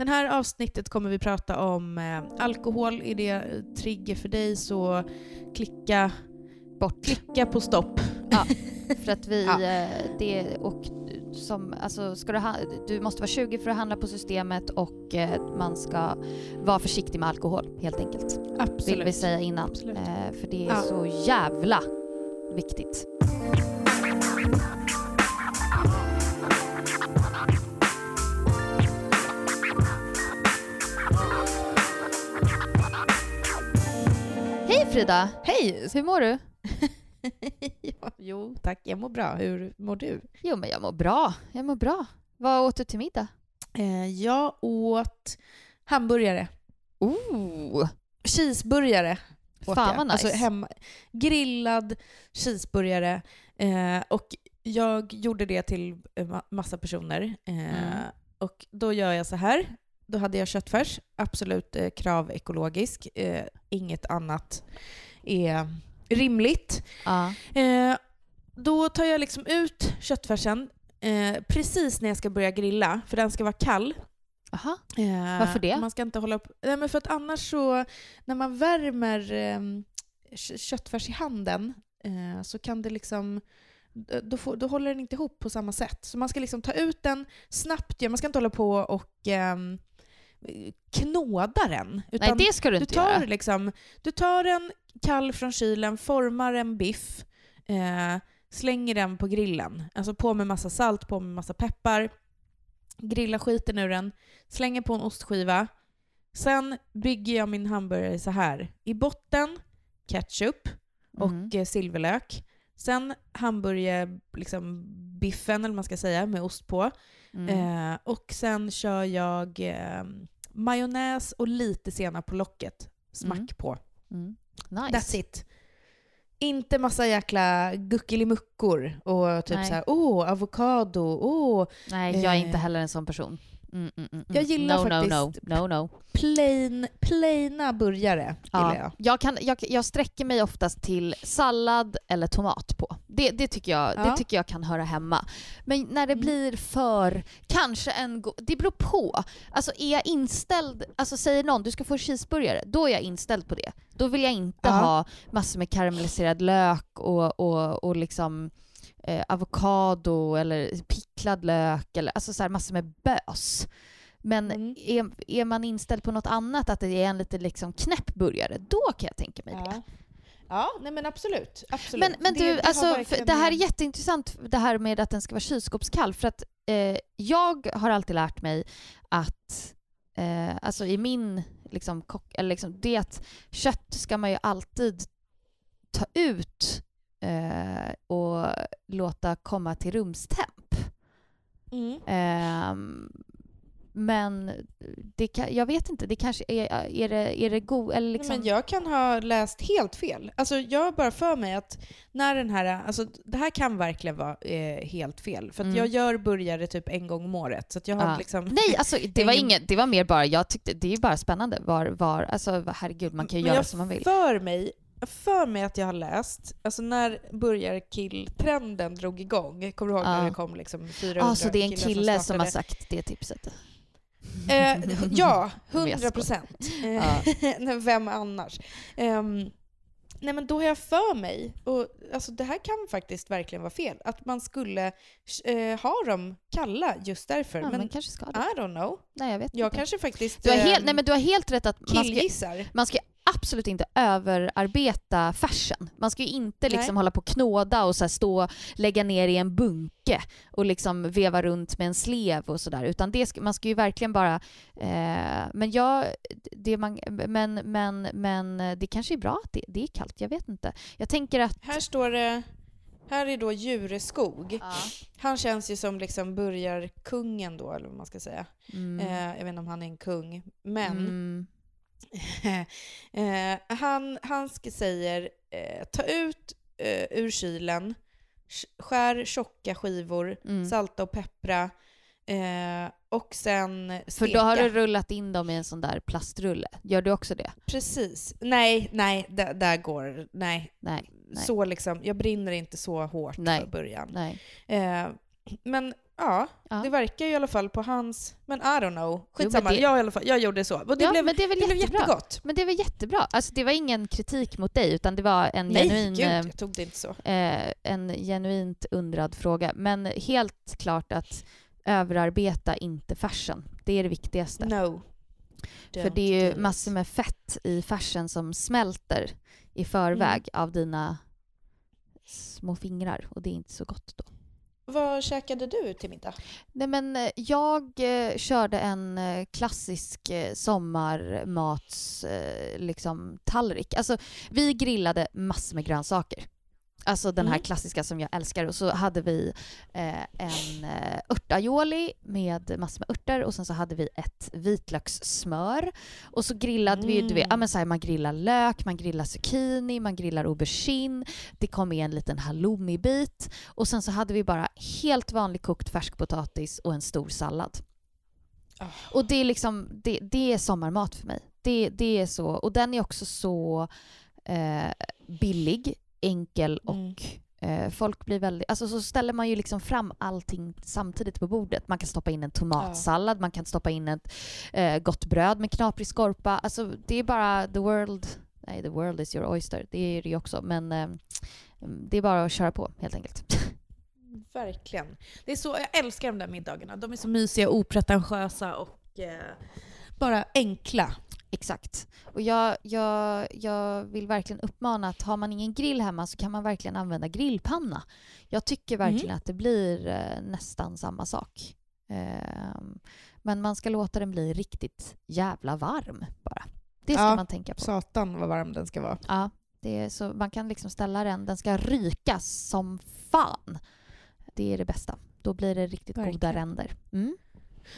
Den här avsnittet kommer vi prata om eh, alkohol. Är det trigger för dig så klicka, Bort. klicka på stopp. För att vi, Ja. eh, det, och som, alltså ska du, ha, du måste vara 20 för att handla på systemet och eh, man ska vara försiktig med alkohol helt enkelt. Absolut. Vill vi säga innan. Eh, för det är Ja. så jävla viktigt. Frida! Hej! Hur mår du? ja, jo, tack. Jag mår bra. Hur mår du? Jo men jag mår bra. Jag mår bra. Vad åt du till middag? Eh, jag åt hamburgare. Oh! Cheeseburgare. åt Fan vad nice. Alltså hemma, grillad cheeseburgare. Eh, och jag gjorde det till ma- massa personer. Eh, Mm. Och då gör jag så här. Då hade jag köttfärs, absolut eh, krav ekologisk. Eh, inget annat är rimligt. Ja. Eh, då tar jag liksom ut köttfärsen eh, precis när jag ska börja grilla, för den ska vara kall. Aha. Eh, Varför det? Man ska inte hålla upp... Nej, men för att annars så, när man värmer eh, kö- köttfärs i handen eh, så kan det liksom... Då, får, då håller den inte ihop på samma sätt. Så man ska liksom ta ut den snabbt, ja, man ska inte hålla på och ehm, knåda den. Nej det ska du du inte tar, göra. liksom, du tar en kall från kylen, formar en biff, eh, slänger den på grillen. Alltså på med massa salt, på med massa peppar. Grilla skiten ur den, slänger på en ostskiva. Sen bygger jag min hamburgare så här. I botten ketchup och Mm. silverlök. Sen hamburgerbiffen, liksom, biffen, eller man ska säga, med ost på. Mm. Eh, och sen kör jag eh, majonnäs och lite senap på locket. Smack Mm. på. Mm. Nice. That's it. Inte massa jäkla guckelimuckor och typ Nej. såhär åh, avokado, åh, Nej, jag är Eh. inte heller en sån person. Mm, mm, mm, Jag mm. gillar no, faktiskt- No, no, no, no. plain, plaina burgare gillar jag. Jag, kan, jag, jag sträcker mig oftast till sallad eller tomat på. Det, det, tycker jag, det Ja. tycker jag kan höra hemma. Men när det blir för, kanske en Det beror på. Alltså är jag inställd, alltså säger någon du ska få cheeseburgare, då är jag inställd på det. Då vill jag inte Ja. ha massor med karamelliserad lök och, och, och liksom eh, avokado eller picklad lök eller alltså så här massor med bös. Men Mm. är, är man inställd på något annat, att det är en lite liksom knäpp burgare, då kan jag tänka mig det. Ja. ja, nej men absolut. absolut. Men, men Det- du, det alltså, verkligen- det här är jätteintressant, det här med att den ska vara kylskåpskall. För att eh, jag har alltid lärt mig att, eh, alltså i min liksom, kock, eller liksom, det att kött ska man ju alltid ta ut låta komma till rumstemp. Mm. Ehm, men det kan, jag vet inte, det kanske är, är det, är det god, eller liksom... Nej, men jag kan ha läst helt fel. Alltså jag har bara för mig att när den här, alltså det här kan verkligen vara eh, helt fel. För Mm. jag gör burgare typ en gång om året. Så jag har Ja. liksom... Nej, alltså det var inget, det var mer bara, jag tyckte, det är bara spännande var, var, alltså herregud, man kan ju Men göra som man vill. för mig, för mig att jag har läst, alltså när burgarkill-trenden drog igång, kommer du ihåg Ja. när det kom liksom 400 Ja, så det är en kille som har startade? sagt det tipset? Eh, ja, Men jag 100 procent. Ja. Vem annars? Ehm, nej men då har jag för mig, och alltså det här kan faktiskt verkligen vara fel, att man skulle eh, ha dem kalla just därför. Ja, men kanske ska det. I don't know. Nej, jag vet Jag inte. kanske faktiskt Du har, helt, ehm, nej, men du har helt rätt att man ska, man ska absolut inte överarbeta färsen. Man ska ju inte liksom Nej. hålla på och knåda och så stå lägga ner i en bunke och liksom veva runt med en slev och sådär. Utan det ska, man ska ju verkligen bara... Eh, men jag... Det man, men, men, men det kanske är bra att det, det är kallt, jag vet inte. Jag tänker att... Här står det, här är då Djureskog. Ja. Han känns ju som liksom burgarkungen då, eller vad man ska säga. Mm. Eh, jag vet inte om han är en kung, men Mm. eh, han, han säger eh, ta ut eh, ur kylen, sk- skär tjocka skivor, Mm. salta och peppra eh, och sen steka. För då har du rullat in dem i en sån där plastrulle. Gör du också det? Precis. Nej, nej, där, går Nej. Nej. nej. Så liksom, jag brinner inte så hårt Nej. för början. Nej. Eh, men Ja, Ja. det verkar ju i alla fall på hans... Men I don't know. Skitsamma, men det- jag, i alla fall, jag gjorde så. Och det, ja, blev, men det är väl det blev jättegott. Men det var jättebra. Alltså, det var ingen kritik mot dig, utan det var en Nej, genuin... gud, eh, jag tog det inte så. eh, en genuint undrad fråga. Men helt klart att överarbeta inte färsen. Det är det viktigaste. No. För Don't det är ju massor med fett i färsen som smälter i förväg Mm. av dina små fingrar och det är inte så gott då. Vad käkade du till middag? Nej men eh, jag eh, körde en eh, klassisk sommarmatstallrik. sommarmats eh, liksom tallrik. Alltså vi grillade massor med grönsaker. Alltså den här Mm. klassiska som jag älskar. Och så hade vi eh, en eh, örtaioli med massor med örter och sen så hade vi ett vitlökssmör. Och så grillade vi ju, du vet, ja, Mm. men så här, man grillar lök, man grillar zucchini, man grillar aubergine. Det kom med en liten halloumibit. Och sen så hade vi bara helt vanlig kokt färskpotatis och en stor sallad. Ah. Och det är liksom, det, det är sommarmat för mig. Det, det är så, och den är också så eh, billig, enkel och Mm. eh, folk blir väldigt, alltså så ställer man ju liksom fram allting samtidigt på bordet. Man kan stoppa in en tomatsallad, man kan stoppa in ett eh, gott bröd med knaprig skorpa. Alltså det är bara the world, nej the world is your oyster, det är det ju också, men eh, det är bara att köra på helt enkelt. Verkligen. Det är så, jag älskar de där middagarna. De är så mysiga, opretentiösa och eh, bara enkla. Exakt. Och jag, jag, jag vill verkligen uppmana att har man ingen grill hemma så kan man verkligen använda grillpanna. Jag tycker verkligen att det blir eh, nästan samma sak. Ehm, men man ska låta den bli riktigt jävla varm bara. Det ska Ja, man tänka på. Satan vad varm den ska vara. Ja, det är så, man kan liksom ställa den, den ska ryka som fan. Det är det bästa. Då blir det riktigt goda Verkligen. ränder. Mm.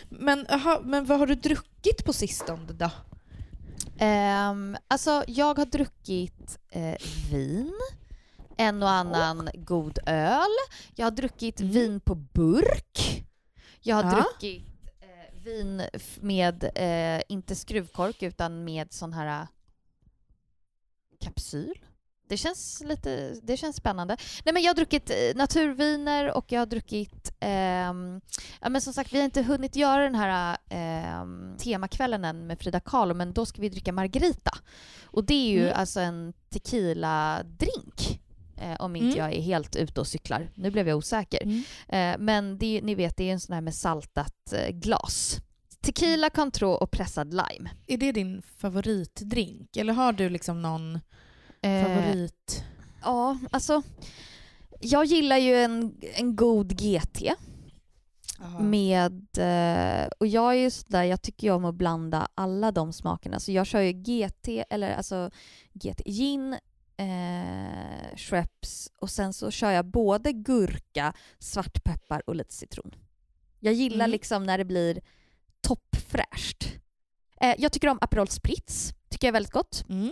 Men, aha, men vad har du druckit på sistone då? Um, alltså, jag har druckit eh, vin, en och annan god öl. Jag har druckit Mm. vin på burk. Jag har Ja. druckit eh, vin med, eh, inte skruvkork, utan med sån här eh, kapsyl. Det känns lite det känns spännande. Nej, men jag har druckit eh, naturviner och jag har druckit... ehm, ja, men som sagt, vi har inte hunnit göra den här ehm, temakvällen än med Frida Kahlo, men då ska vi dricka Margarita. Och det är ju Mm. alltså en tequila-drink. Eh, om inte Mm. jag är helt ute och cyklar. Nu blev jag osäker. Eh, men det, ni vet, det är en sån här med saltat eh, glas. Tequila, Cointreau och pressad lime. Är det din favoritdrink? Eller har du liksom någon Eh, favorit? Ja, alltså. Jag gillar ju en, en god GT. med... Eh, och jag är ju sådär, jag tycker ju om att blanda alla de smakerna. Så jag kör ju GT, eller alltså GT, gin, eh, Schweppes och sen så kör jag både gurka, svartpeppar och lite citron. Jag gillar Mm. liksom när det blir toppfräscht. Eh, jag tycker om Aperol Spritz, tycker jag är väldigt gott. Mm.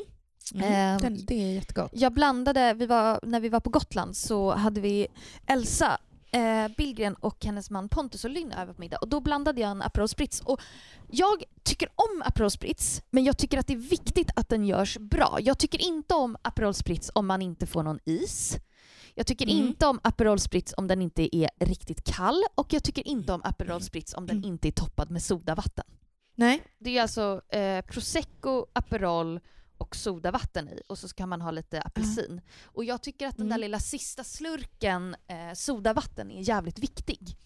Mm. Den, det är jättegott. Jag blandade, vi var, när vi var på Gotland så hade vi Elsa eh, Billgren och hennes man Pontus och Lynn över på middag och då blandade jag en Aperol Spritz. Och jag tycker om Aperol Spritz men jag tycker att det är viktigt att den görs bra. Jag tycker inte om Aperol Spritz om man inte får någon is. Jag tycker Mm. inte om Aperol Spritz om den inte är riktigt kall och jag tycker inte om Aperol Spritz om den Mm. inte är toppad med sodavatten. Nej. Det är alltså eh, prosecco, Aperol och sodavatten i och så kan man ha lite apelsin. Och jag tycker att den där Mm. lilla sista slurken eh, sodavatten är jävligt viktig.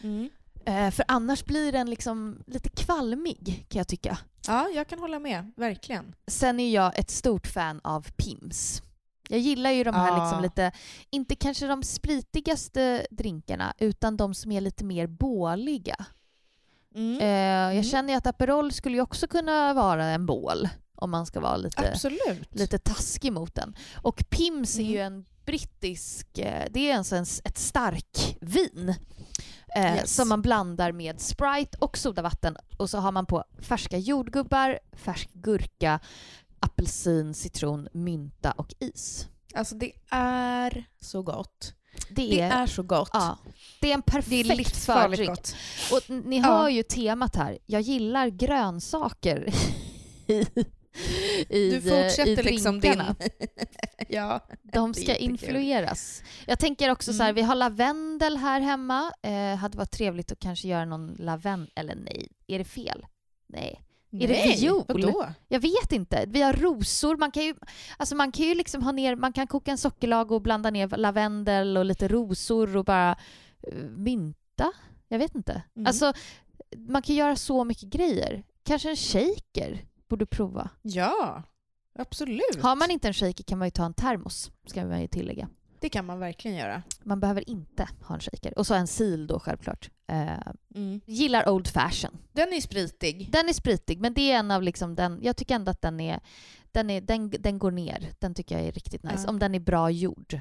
Mm. Eh, för annars blir den liksom lite kvalmig kan jag tycka. Ja, jag kan hålla med. Verkligen. Sen är jag ett stort fan av Pims. Jag gillar ju de här Ah. liksom lite, inte kanske de spritigaste drinkarna, utan de som är lite mer båliga. Mm. Eh, jag Mm. känner ju att Aperol skulle ju också kunna vara en bål, om man ska vara lite, Absolut. lite taskig mot den. Och Pims är ju Mm. en brittisk, eh, det är alltså en, ett stark vin. Eh, Yes. Som man blandar med Sprite och sodavatten och så har man på färska jordgubbar, färsk gurka, apelsin, citron, mynta och is. Alltså det är så gott. Det Det är, är så gott. ja, det är en perfekt är fördrink. gott. Och ni Ja. hör ju temat här. Jag gillar grönsaker i, i, Du fortsätter i liksom din... ja. De ska influeras. Jag tänker också så här, Mm. vi har lavendel här hemma. Eh, hade varit trevligt att kanske göra någon lavendel... Eller nej, är det fel? Nej. Är det Nej, viol? Vadå? Jag vet inte. Vi har rosor. Man kan ju, alltså man kan ju liksom ha ner, man kan koka en sockerlag och blanda ner lavendel och lite rosor och bara eh, mynta. Jag vet inte. Mm. Alltså, man kan göra så mycket grejer. Kanske en shaker borde prova. Ja, absolut. Har man inte en shaker kan man ju ta en termos, ska man ju tillägga. Det kan man verkligen göra. Man behöver inte ha en shaker. Och så en sil då självklart. Eh, Mm. gillar Old Fashion. Den är spritig. Den är spritig, men det är en av liksom den... Jag tycker ändå att den är... Den, är, den, den går ner. Den tycker jag är riktigt nice. Ja. Om den är bra gjord.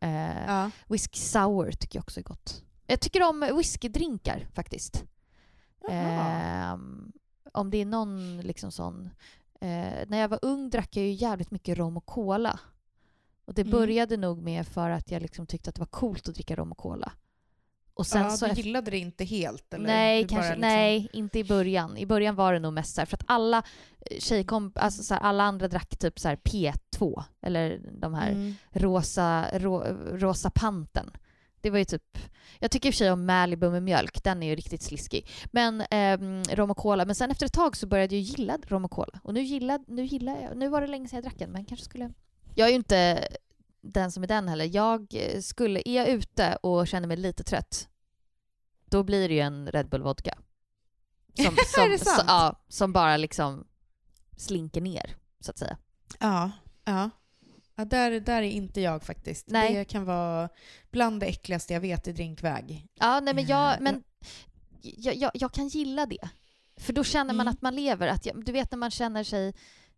Eh, Ja. Whisky sour tycker jag också är gott. Jag tycker om whiskydrinkar faktiskt. Eh, om det är någon liksom sån... Eh, när jag var ung drack jag ju jävligt mycket rom och cola. Och det Mm. började nog med för att jag liksom tyckte att det var coolt att dricka rom och cola. Och sen ja, så du gillade det inte helt? Eller? Nej, kanske, liksom- nej, inte i början. I början var det nog mest så här, för att alla eh, tjejkomp, alltså så här, alla andra drack typ så här P2, eller de här Mm. rosa, ro, rosa panten. Det var ju typ, jag tycker i och för sig om Malibu med mjölk, den är ju riktigt sliskig. Men ehm, rom och cola, men sen efter ett tag så började jag gilla rom och cola. Och nu gillar, nu gillar jag, nu var det länge sedan jag drack den, men kanske skulle... Jag är ju inte den som är den heller. Jag eh, skulle, är jag ute och känner mig lite trött, då blir det ju en Red Bull vodka. Som, som? Så, ja, som bara liksom slinker ner, så att säga. Ja, ja. Ja där, där är inte jag faktiskt. Nej. Det kan vara bland det äckligaste jag vet i drinkväg. Ja, nej men Eh, jag, men jag, jag, jag kan gilla det. För då känner man Mm. att man lever. Att jag, du vet när man känner sig,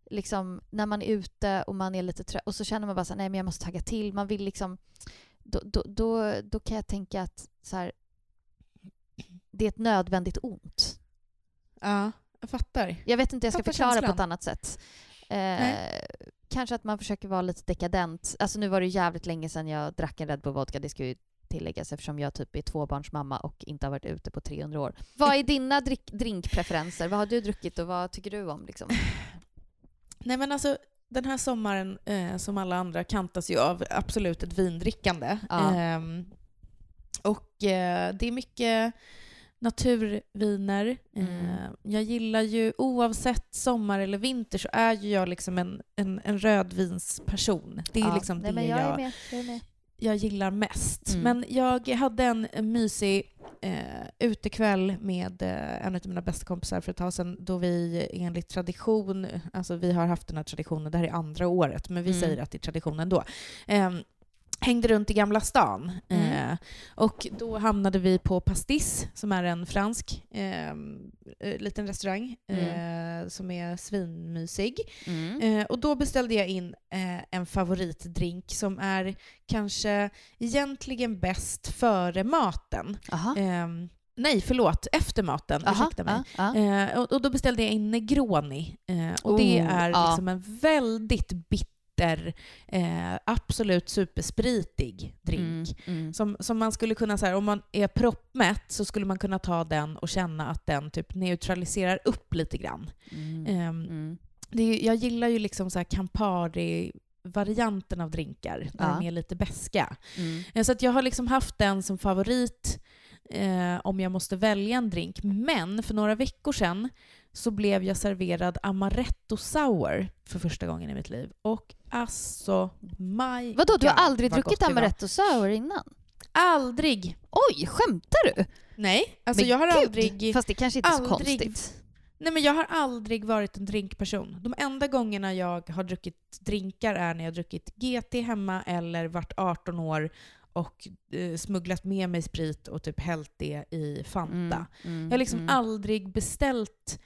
liksom, när man är ute och man är lite trött och så känner man bara så här, nej men jag måste tagga till. Man vill liksom, då, då, då, då kan jag tänka att så här, det är ett nödvändigt ont. Ja, jag fattar. Jag vet inte jag ska Fattar förklara på känslan. ett annat sätt. Eh, Nej. Kanske att man försöker vara lite dekadent. Alltså nu var det jävligt länge sedan jag drack en Red Bull vodka, det ska ju tilläggas eftersom jag typ är tvåbarnsmamma och inte har varit ute på 300 år. Vad är dina drick- drinkpreferenser? Vad har du druckit och vad tycker du om? Liksom? Nej men alltså, den här sommaren eh, som alla andra kantas ju av absolut ett vindrickande. Ja. Ehm, och eh, det är mycket naturviner. Mm. Eh, jag gillar ju, oavsett sommar eller vinter så är ju jag liksom en, en, en rödvinsperson. Det är Ja. liksom Nej, det jag, jag, med. jag med. jag gillar mest. Mm. Men jag hade en, en mysig eh, utekväll med eh, en av mina bästa kompisar för ett tag sedan då vi enligt tradition, alltså vi har haft den här traditionen, det här är andra året, men vi Mm. säger att det är tradition ändå. Eh, hängde runt i Gamla stan. Mm. Eh, och då hamnade vi på Pastis, som är en fransk eh, eh, liten restaurang eh, som är svinmysig. Mm. Eh, och då beställde jag in eh, en favoritdrink som är kanske egentligen bäst före maten. Ehm, nej, förlåt, efter maten. Aha. Ursäkta mig. Ja, ja. Eh, och, och då beställde jag in Negroni. Eh, och det Oh, är ja. liksom en väldigt bitter, eh, absolut superspritig drink. Mm, mm. Som, som man skulle kunna, så här, om man är proppmätt så skulle man kunna ta den och känna att den typ neutraliserar upp lite grann. Mm. Det är, jag gillar ju liksom så här Campari-varianten av drinkar, där Ja. de är lite beska. Mm. Eh, Så att jag har liksom haft den som favorit eh, om jag måste välja en drink. Men för några veckor sedan så blev jag serverad amaretto sour för första gången i mitt liv. Och alltså, my Vadå, du har God, aldrig druckit amaretto sour innan? Aldrig! Oj, skämtar du? Nej, alltså Men jag har gud, aldrig... Fast det kanske inte är så aldrig- konstigt. Nej men jag har aldrig varit en drinkperson. De enda gångerna jag har druckit drinkar är när jag har druckit GT hemma eller varit 18 år och eh, smugglat med mig sprit och typ hällt det i Fanta. Mm, mm, Jag har liksom mm. aldrig beställt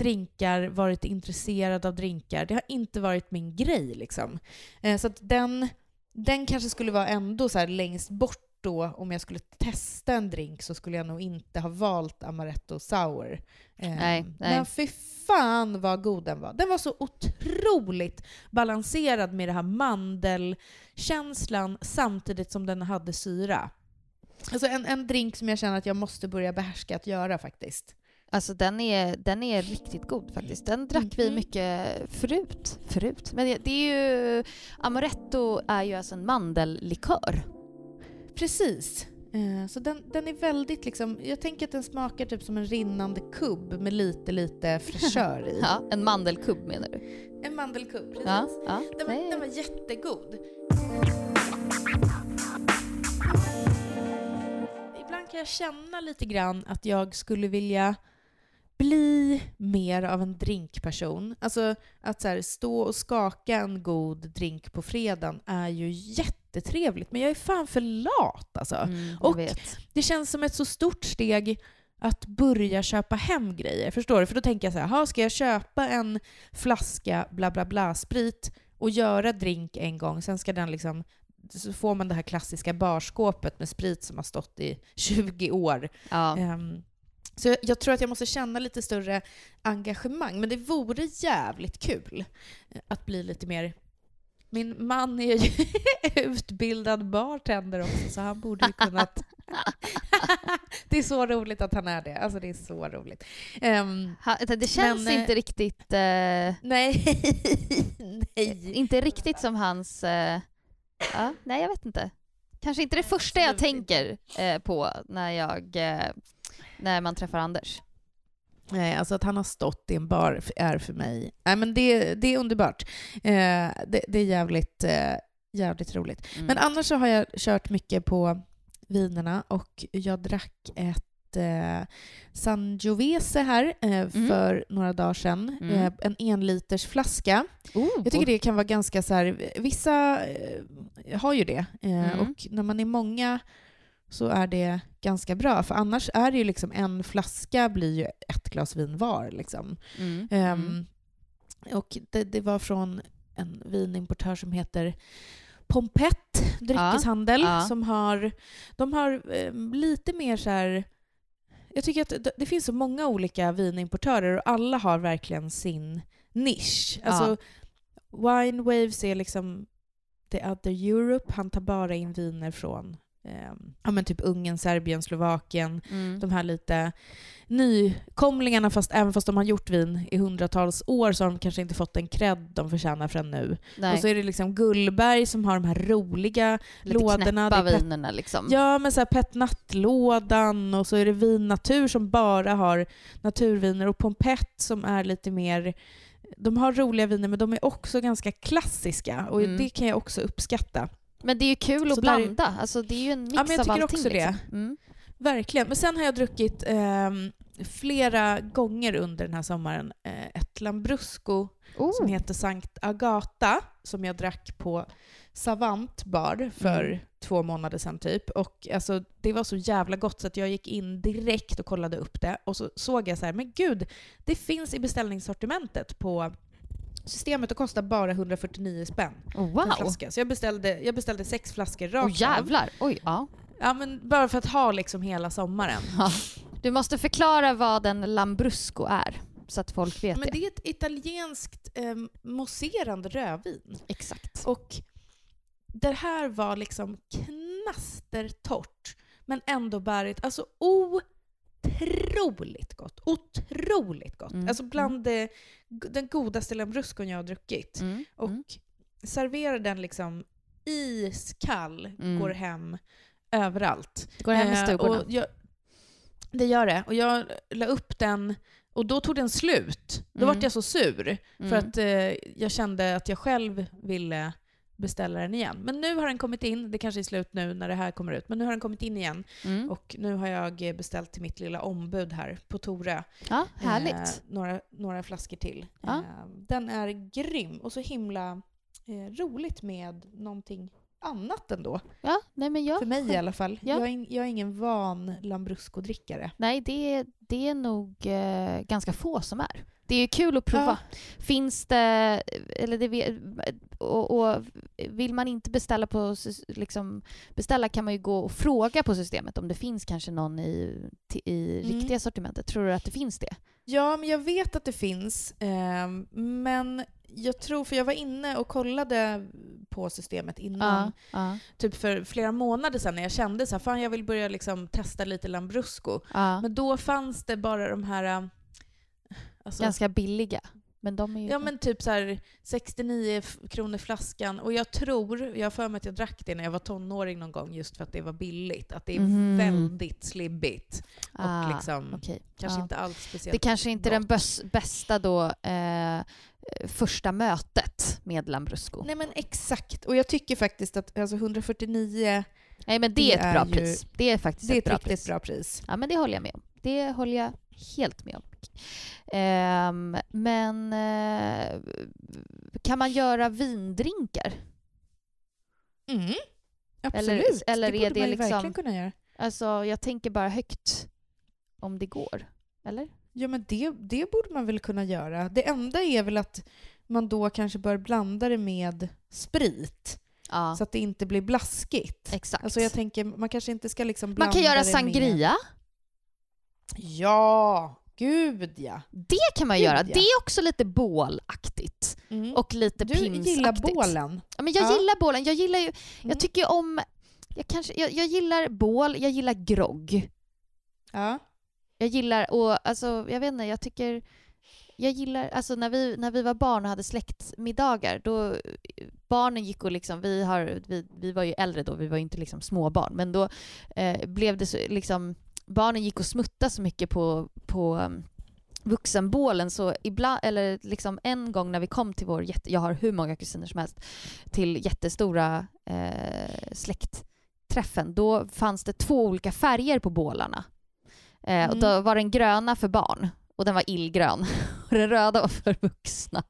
drinkar, varit intresserad av drinkar. Det har inte varit min grej liksom. Eh, så att den, den kanske skulle vara ändå så längst bort då om jag skulle testa en drink så skulle jag nog inte ha valt amaretto sour. Eh, Nej, nej. Men fy fan vad god den var. Den var så otroligt balanserad med det här mandelkänslan samtidigt som den hade syra. Alltså en, en drink som jag känner att jag måste börja behärska att göra faktiskt. Alltså den är, den är riktigt god faktiskt. Den drack vi Mhm. mycket förut. Förut? Men det det är ju... Amaretto är ju alltså en mandellikör. Precis. Eh, Så den, den är väldigt liksom, jag tänker att den smakar typ som en rinnande kubb med lite, lite fräschör i. Ja, en mandelkubb menar du? En mandelkubb, precis. Ja, ja. Den, var, Nej. den var jättegod. Ibland kan jag känna lite grann att jag skulle vilja bli mer av en drinkperson. Alltså att så här, stå och skaka en god drink på fredagen är ju jättetrevligt, men jag är fan för lat alltså. Mm, Och- vet. Det känns som ett så stort steg att börja köpa hem grejer. Förstår du? För då tänker jag så här, "Ha, ska jag köpa en flaska bla bla bla sprit och göra drink en gång, sen ska den liksom så får man det här klassiska barskåpet med sprit som har stått i 20 år. Ja. Ehm, så jag, tror att jag måste känna lite större engagemang, men det vore jävligt kul eh, att bli lite mer... Min man är ju utbildad bartender också, så han borde ju kunnat... det är så roligt att han är det. Alltså det är så roligt. Ehm, Ha, det känns Men, eh, inte riktigt... Eh, nej, nej. inte riktigt som hans... Eh, ja, nej, jag vet inte. Kanske inte det första jag tänker eh, på när, jag, när man träffar Anders. Nej, alltså att han har stått i en bar är för mig... Nej, men det, det är underbart. Eh, det, det är jävligt, eh, jävligt roligt. Mm. Men annars så har jag kört mycket på vinerna och jag drack ett eh, Sangiovese här eh, för några dagar sedan. Mm. Eh, en enliters flaska. oh, Jag tycker det kan vara ganska så här, vissa eh, har ju det Mm. och när man är många så är det ganska bra för annars är det ju liksom en flaska blir ju ett glas vin var liksom. Mm. Mm. Och det, det var från en vinimportör som heter Pompett dryckeshandel Ja. som har, de har eh, lite mer så här jag tycker att det, det finns så många olika vinimportörer och alla har verkligen sin nisch. Ja. Alltså, Wine Waves är liksom the other Europe. Han tar bara in viner från ehm, ja, men typ Ungern, Serbien, Slovakien. Mm. De här lite nykomlingarna, fast även fast de har gjort vin i hundratals år så har de kanske inte fått den cred de förtjänar förrän nu. Nej, Och så är det liksom Gullberg som har de här roliga lite lådorna, pet- vinerna liksom. Ja, men så här Pet Nat-lådan och så är det Vin Natur som bara har naturviner och Pompett som är lite mer... De har roliga viner men de är också ganska klassiska och Mm. det kan jag också uppskatta. Men det är ju kul att Så där- blanda. Alltså, det är ju en mix Ja, men jag av tycker allting. också det. liksom. Mm. Verkligen. Men sen har jag druckit ehm, flera gånger under den här sommaren eh, ett Lambrusco Oh. som heter Sankt Agata som jag drack på Savant bar för Mm. två månader sedan typ. Och alltså, det var så jävla gott så att jag gick in direkt och kollade upp det och så såg jag så här, men gud, det finns i beställningssortimentet på Systemet och kostar bara 149 spänn Oh, wow! flaska. Så jag beställde, jag beställde sex flaskor rakt av. jävlar! Oj, ja. Ja, men bara för att ha liksom hela sommaren. Du måste förklara vad en Lambrusco är, så att folk vet Men det. det är ett italienskt eh, mousserande rödvin. Exakt. Och det här var liksom knastertorrt, men ändå bärigt. Alltså otroligt gott. Otroligt gott. Mm, Alltså bland det, den godaste lambruscon jag har druckit. Mm. Och mm. servera den liksom iskall, Mm. går hem överallt. Det går hem i Eh, stugorna. och jag, det gör det. Och jag la upp den och då tog den slut. Då Mm. vart jag så sur. För Mm. att eh, jag kände att jag själv ville beställa den igen. Men nu har den kommit in, det kanske är slut nu när det här kommer ut, men nu har den kommit in igen. Mm. Och nu har jag beställt till mitt lilla ombud här på Torö. Ja, härligt. Eh, några, några flaskor till. Ja. Eh, den är grym och så himla eh, roligt med någonting annat ändå. Ja, nej men jag... För mig i alla fall. Ja. Jag, är, in- jag är ingen van Lambrusco-drickare. Nej, det, det är nog eh, ganska få som är. Det är ju kul att prova. Finns det, eller det, och, och vill man inte beställa på, liksom, beställa kan man ju gå och fråga på systemet om det finns kanske någon i, i Mm. riktiga sortimentet. Tror du att det finns det? Ja, men jag vet att det finns. ehm, men jag tror, för jag var inne och kollade på systemet innan, Ja, ja, typ för flera månader sedan när jag kände så här, fan jag vill börja liksom testa lite Lambrusco. ja. Men då fanns det bara de här... äh, Alltså, Ganska billiga. Men de är ju... Ja men typ så här 69 f- kronor flaskan. Och jag tror, jag har för mig att jag drack det när jag var tonåring någon gång just för att det var billigt. Att det är Mhm. väldigt slibbigt. ah, och liksom okej. kanske Ja. inte alls speciellt Det kanske inte är den bästa då, eh, första mötet med Lambrusco. Nej men exakt. Och jag tycker faktiskt att alltså 149, Nej men det, Det är ett bra är ju- pris. Det är faktiskt det är ett ett bra riktigt pris. bra pris. Ja men det håller jag med om. Det håller jag helt med om. Ehm, men eh, kan man göra vindrinkar? Mm. Absolut. Eller- eller det är borde det man ju liksom- verkligen kunna göra. Alltså jag tänker bara högt om det går. Eller? Ja men det, det borde man väl kunna göra. Det enda är väl att man då kanske bör blanda det med sprit. Ja, Så att det inte blir blaskigt. exakt. Alltså jag tänker, man kanske inte ska liksom blanda man kan göra det med- sangria. Ja, gud ja. Det kan man Gud, göra. ja. Det är också lite bålaktigt. Mm. Och lite du pimsaktigt. gillar bålen. Ja, men jag Ja. gillar bålen. Jag gillar ju, Mm. jag tycker om, jag, kanske, jag, jag gillar bål, jag gillar grogg. Ja. Jag gillar, och alltså jag vet inte, jag tycker, jag gillar, alltså när vi, när vi var barn och hade släktmiddagar, då barnen gick och liksom, vi, har, vi, vi var ju äldre då, vi var ju inte liksom småbarn, men då eh, blev det så, liksom, barnen gick och smuttade så mycket på, på um, vuxenbålen så ibland, eller liksom en gång när vi kom till vår, jätte, jag har hur många kusiner som helst, till jättestora eh, släktträffen, då fanns det två olika färger på bålarna. Eh, och Mm. då var den gröna för barn och den var illgrön och den röda var för vuxna.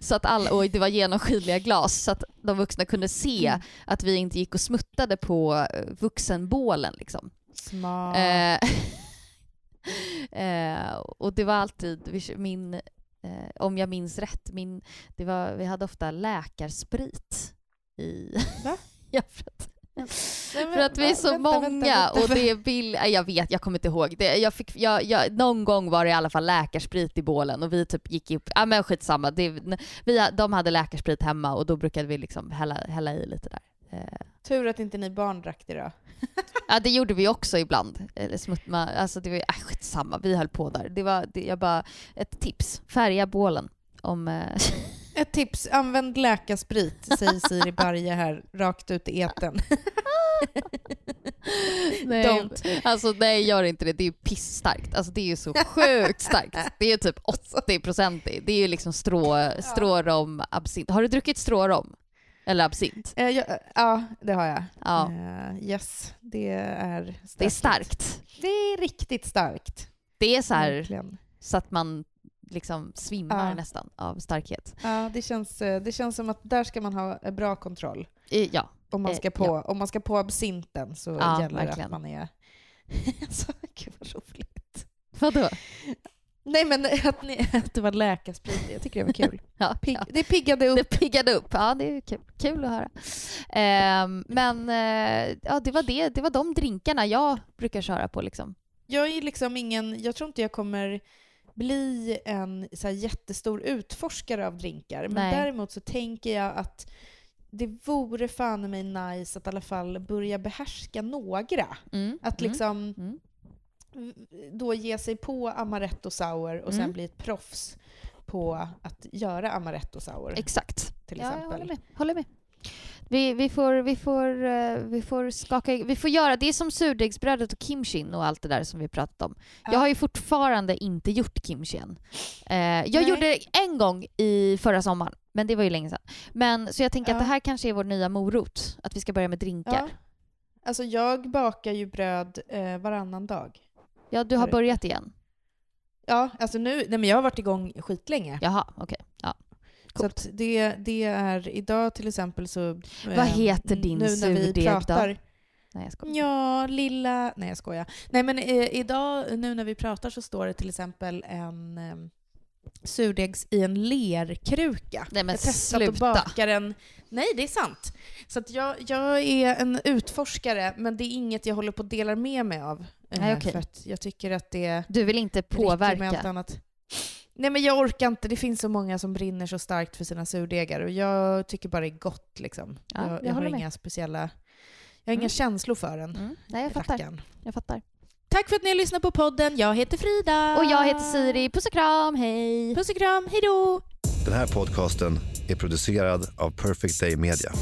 Så att alla, och det var genomskinliga glas så att de vuxna kunde se Mm. att vi inte gick och smuttade på eh, vuxenbålen. Liksom. Smart. Eh, eh, och det var alltid min, eh, om jag minns rätt, min, det var, vi hade ofta läkarsprit i... Va? ja, för att, Nej, men, för att vi är så vänta, många vänta, vänta. och det är Jag vet, jag kommer inte ihåg. Det, jag fick, jag, jag, någon gång var det i alla fall läkarsprit i bålen och vi typ gick upp... Ja men skitsamma. Det, vi, de hade läkarsprit hemma och då brukade vi liksom hälla, hälla i lite där. Eh, Tur att inte ni barn drack det då. Ja det gjorde vi också ibland. Eller smutma, alltså det var äh, skitsamma, vi höll på där. Det var, det, jag bara, ett tips, färga bålen. Om, eh, Ett tips, använd läkarsprit, säger Siri Barje här, rakt ut i eten. nej, Don't. alltså nej gör inte det, det är ju pissstarkt. Alltså det är ju så sjukt starkt. Det är ju typ 80% i. Det är ju liksom strå, strårom, absint. Har du druckit strårom? Eller absint? Eh, ja, ja, det har jag. Ja, Eh, yes, det är starkt. det är starkt. Det är riktigt starkt. Det är så här Verkligen. så att man liksom svimmar Ja. nästan av starkhet. Ja, det känns, eh, det känns som att där ska man ha eh, bra kontroll. Eh, Ja, Om man Eh, ska på, ja. om man ska på absinten så Ja, gäller det verkligen. att man är... alltså, gud vad roligt. vadå? Nej men att, ni, att det var läkarsprit, jag tycker det var kul. Ja, Pigg, ja. Det piggade upp. Det piggade upp. Ja, det är kul, kul att höra. Ehm, men eh, ja, det var det. Det var de drinkarna jag brukar köra på. Liksom. Jag är liksom ingen, jag tror inte jag kommer bli en så jättestor utforskare av drinkar. Men Nej. däremot så tänker jag att det vore fan i mig nice att i alla fall börja behärska några. Mm. Att mm, liksom Mm. då ge sig på amaretto sour och sen Mm. bli ett proffs på att göra amaretto sour Exakt. till Ja, jag exempel. håller med. Håller med. Vi, vi, får, vi, får, eh, vi får skaka... Vi får göra... Det är som surdegsbrödet och kimchin och allt det där som vi pratat om. Ja. Jag har ju fortfarande inte gjort kimchi än. Eh, jag Nej. gjorde det en gång i förra sommaren, men det var ju länge sedan. Men, så jag tänker Ja. att det här kanske är vår nya morot, att vi ska börja med drinkar. Ja. Alltså jag bakar ju bröd eh, varannan dag. Ja, du har börjat igen. Ja, alltså nu, nej men jag har varit igång skitlänge. Jaha, okej. Ja. Så Coolt. att det, det är, idag till exempel så... eh, Vad heter din Nu när vi då? pratar, Nej, jag skojar. Ja, lilla... Nej jag skojar. Nej men eh, idag, nu när vi pratar så står det till exempel en eh, surdegs i en lerkruka. Nej men jag testat att baka den. Nej, det är sant. Så jag, jag är en utforskare, men det är inget jag håller på att dela med mig av. Eh, Nej, okej. För att jag tycker att det Du vill inte räcker med allt påverka? annat. Nej men jag orkar inte, det finns så många som brinner så starkt för sina surdegar och jag tycker bara det är gott liksom. Ja, jag, jag jag har med. inga speciella, jag har inga Mm. känslor för den Mm. Nej, jag fattar. rackaren. Jag fattar. Tack för att ni har lyssnat på podden, jag heter Frida. Och jag heter Siri. Puss och kram, hej! Puss och kram, hejdå! Den här podcasten är producerad av Perfect Day Media.